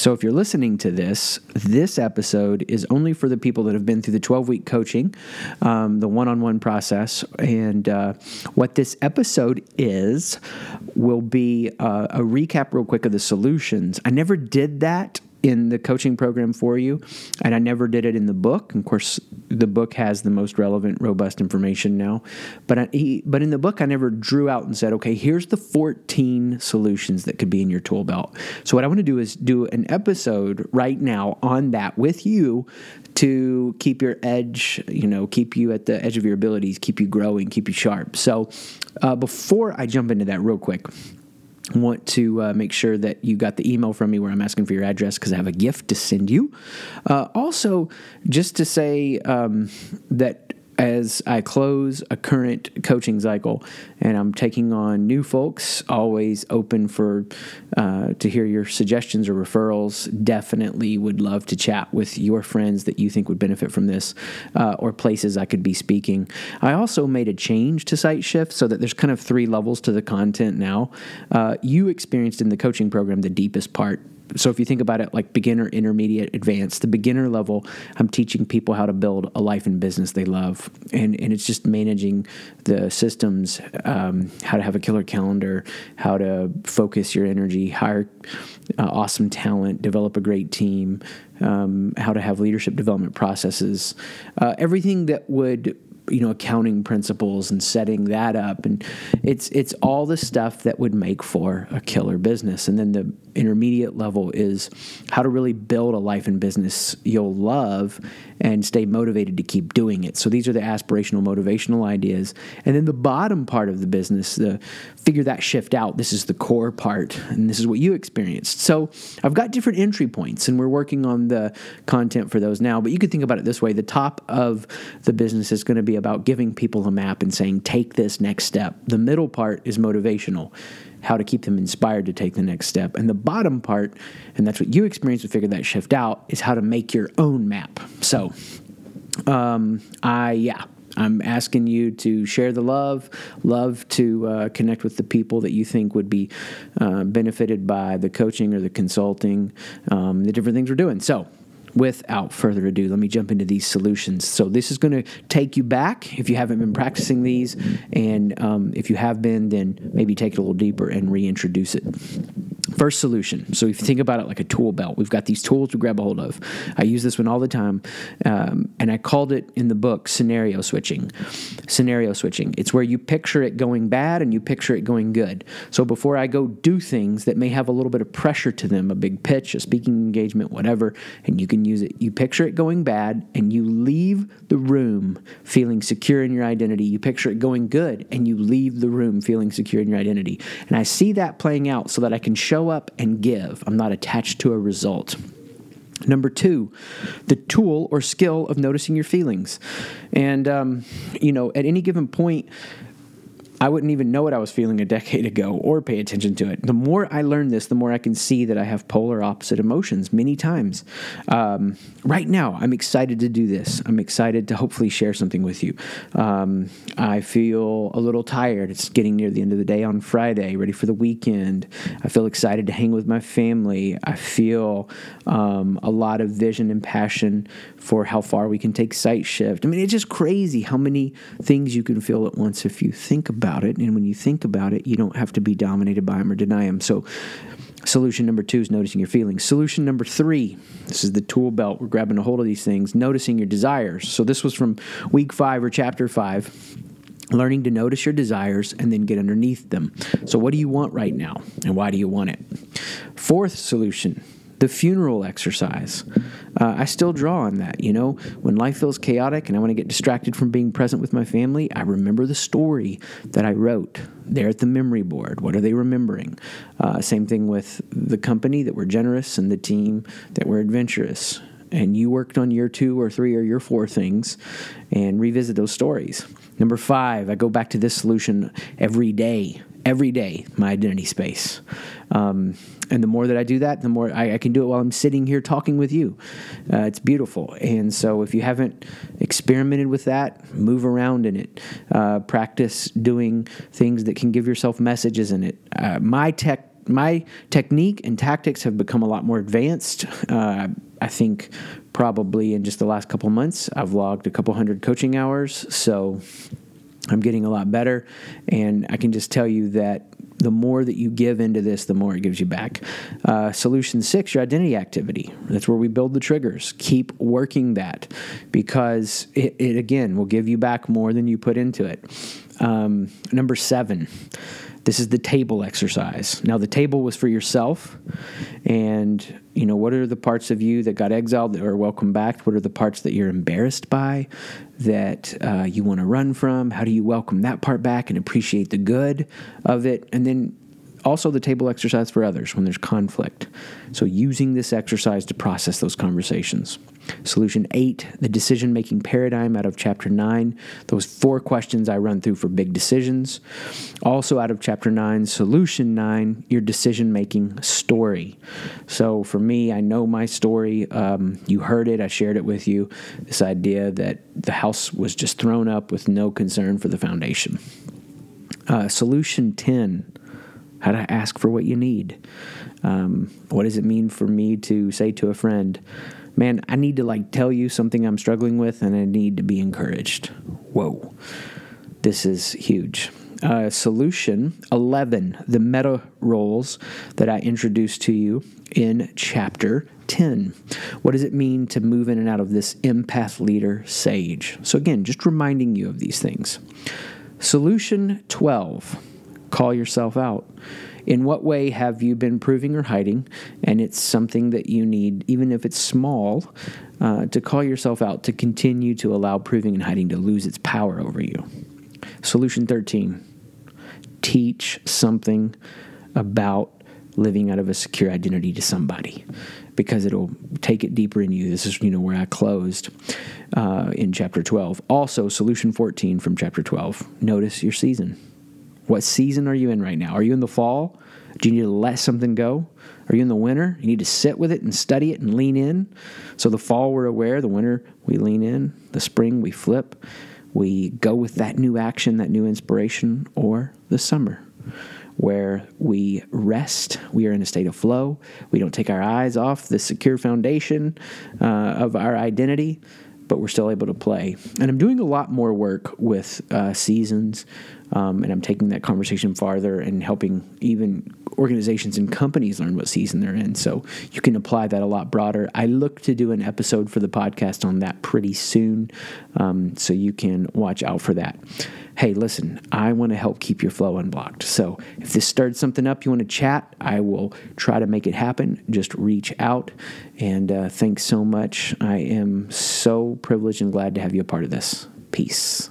So if you're listening to this, this episode is only for the people that have been through the 12 week coaching, um, the one on one process. And uh, what this episode is will be uh, a recap, real quick, of the solutions. I never did that in the coaching program for you, and I never did it in the book. Of course, the book has the most relevant, robust information now, but I, but in the book, I never drew out and said, okay, here's the 14 solutions that could be in your tool belt. So what I want to do is do an episode right now on that with you to keep your edge, you know, keep you at the edge of your abilities, keep you growing, keep you sharp. So uh, before I jump into that, real quick want to uh, make sure that you got the email from me where I'm asking for your address because I have a gift to send you. Uh, also, just to say um, that as I close a current coaching cycle and I'm taking on new folks, always open for uh, to hear your suggestions or referrals. Definitely would love to chat with your friends that you think would benefit from this uh, or places I could be speaking. I also made a change to Site Shift so that there's kind of three levels to the content now. Uh, you experienced in the coaching program the deepest part so if you think about it like beginner, intermediate, advanced, the beginner level, I'm teaching people how to build a life and business they love, and and it's just managing the systems, um, how to have a killer calendar, how to focus your energy, hire uh, awesome talent, develop a great team, um, how to have leadership development processes, uh, everything that would you know accounting principles and setting that up. And it's it's all the stuff that would make for a killer business. And then the intermediate level is how to really build a life and business you'll love and stay motivated to keep doing it. So these are the aspirational motivational ideas. And then the bottom part of the business the figure that shift out this is the core part and this is what you experienced. So i've got different entry points and we're working on the content for those now but you could think about it this way. The top of the business is going to be about giving people a map and saying, take this next step. The middle part is motivational, how to keep them inspired to take the next step. And the bottom part, and that's what you experience to figure that shift out, is how to make your own map. So, um, I, yeah, I'm asking you to share the love, love to uh, connect with the people that you think would be uh, benefited by the coaching or the consulting, um, the different things we're doing. So, without further ado, let me jump into these solutions. So, this is going to take you back if you haven't been practicing these. And um, if you have been, then maybe take it a little deeper and reintroduce it. First solution. So, if you think about it like a tool belt, we've got these tools to grab a hold of. I use this one all the time. Um, and I called it in the book scenario switching. Scenario switching. It's where you picture it going bad and you picture it going good. So, before I go do things that may have a little bit of pressure to them, a big pitch, a speaking engagement, whatever, and you can use it. You picture it going bad and you leave the room feeling secure in your identity. You picture it going good and you leave the room feeling secure in your identity. And I see that playing out so that I can show up and give. I'm not attached to a result. Number two, the tool or skill of noticing your feelings. And, um, you know, at any given point, I wouldn't even know what I was feeling a decade ago or pay attention to it. The more I learn this, the more I can see that I have polar opposite emotions many times. Um, right now, I'm excited to do this. I'm excited to hopefully share something with you. Um, I feel a little tired. It's getting near the end of the day on Friday, ready for the weekend. I feel excited to hang with my family. I feel um, a lot of vision and passion for how far we can take site shift. I mean, it's just crazy how many things you can feel at once if you think about about it. And when you think about it, you don't have to be dominated by them or deny them. So, solution number two is noticing your feelings. Solution number three this is the tool belt. We're grabbing a hold of these things, noticing your desires. So, this was from week five or chapter five learning to notice your desires and then get underneath them. So, what do you want right now, and why do you want it? Fourth solution the funeral exercise. Uh, I still draw on that. You know, when life feels chaotic and I want to get distracted from being present with my family, I remember the story that I wrote there at the memory board. What are they remembering? Uh, same thing with the company that we're generous and the team that we're adventurous. And you worked on year two or three or year four things and revisit those stories. Number five, I go back to this solution every day every day my identity space. Um, and the more that I do that, the more I, I, can do it while I'm sitting here talking with you. Uh, it's beautiful. And so, if you haven't experimented with that, move around in it. Uh, practice doing things that can give yourself messages in it. Uh, my tech my technique and tactics have become a lot more advanced. Uh, I think probably in just the last couple months, I've logged a couple hundred coaching hours. So I'm getting a lot better. And I can just tell you that the more that you give into this, the more it gives you back. Uh, solution six, your identity activity. That's where we build the triggers. Keep working that because it, it again, will give you back more than you put into it. Um, number seven, this is the table exercise. Now, the table was for yourself, and you know what are the parts of you that got exiled that are welcome back? What are the parts that you're embarrassed by, that uh, you want to run from? How do you welcome that part back and appreciate the good of it? And then also the table exercise for others when there's conflict. So, using this exercise to process those conversations. Solution eight, the decision making paradigm out of chapter nine. Those four questions I run through for big decisions. Also, out of chapter nine, solution nine, your decision making story. So, for me, I know my story. Um, you heard it, I shared it with you. This idea that the house was just thrown up with no concern for the foundation. Uh, solution 10 how to ask for what you need. Um, what does it mean for me to say to a friend, man, I need to like tell you something I'm struggling with and I need to be encouraged? Whoa, this is huge. Uh, solution 11, the meta roles that I introduced to you in chapter 10. What does it mean to move in and out of this empath leader sage? So, again, just reminding you of these things. Solution 12 call yourself out. In what way have you been proving or hiding? And it's something that you need, even if it's small, uh, to call yourself out to continue to allow proving and hiding to lose its power over you. Solution 13 teach something about living out of a secure identity to somebody because it'll take it deeper in you. This is, you know, where I closed uh, in chapter 12. Also, solution 14 from chapter 12 notice your season. What season are you in right now? Are you in the fall? Do you need to let something go? Are you in the winter? You need to sit with it and study it and lean in. So the fall we're aware, the winter we lean in, the spring we flip, we go with that new action, that new inspiration, or the summer where we rest, we are in a state of flow, we don't take our eyes off the secure foundation uh, of our identity, but we're still able to play. And I'm doing a lot more work with uh, seasons, um, and I'm taking that conversation farther and helping even organizations and companies learn what season they're in. So you can apply that a lot broader. I look to do an episode for the podcast on that pretty soon, um, so you can watch out for that. Hey, listen, I want to help keep your flow unblocked. So if this stirred something up, you want to chat, I will try to make it happen. Just reach out. And uh, thanks so much. I am so privileged and glad to have you a part of this. Peace.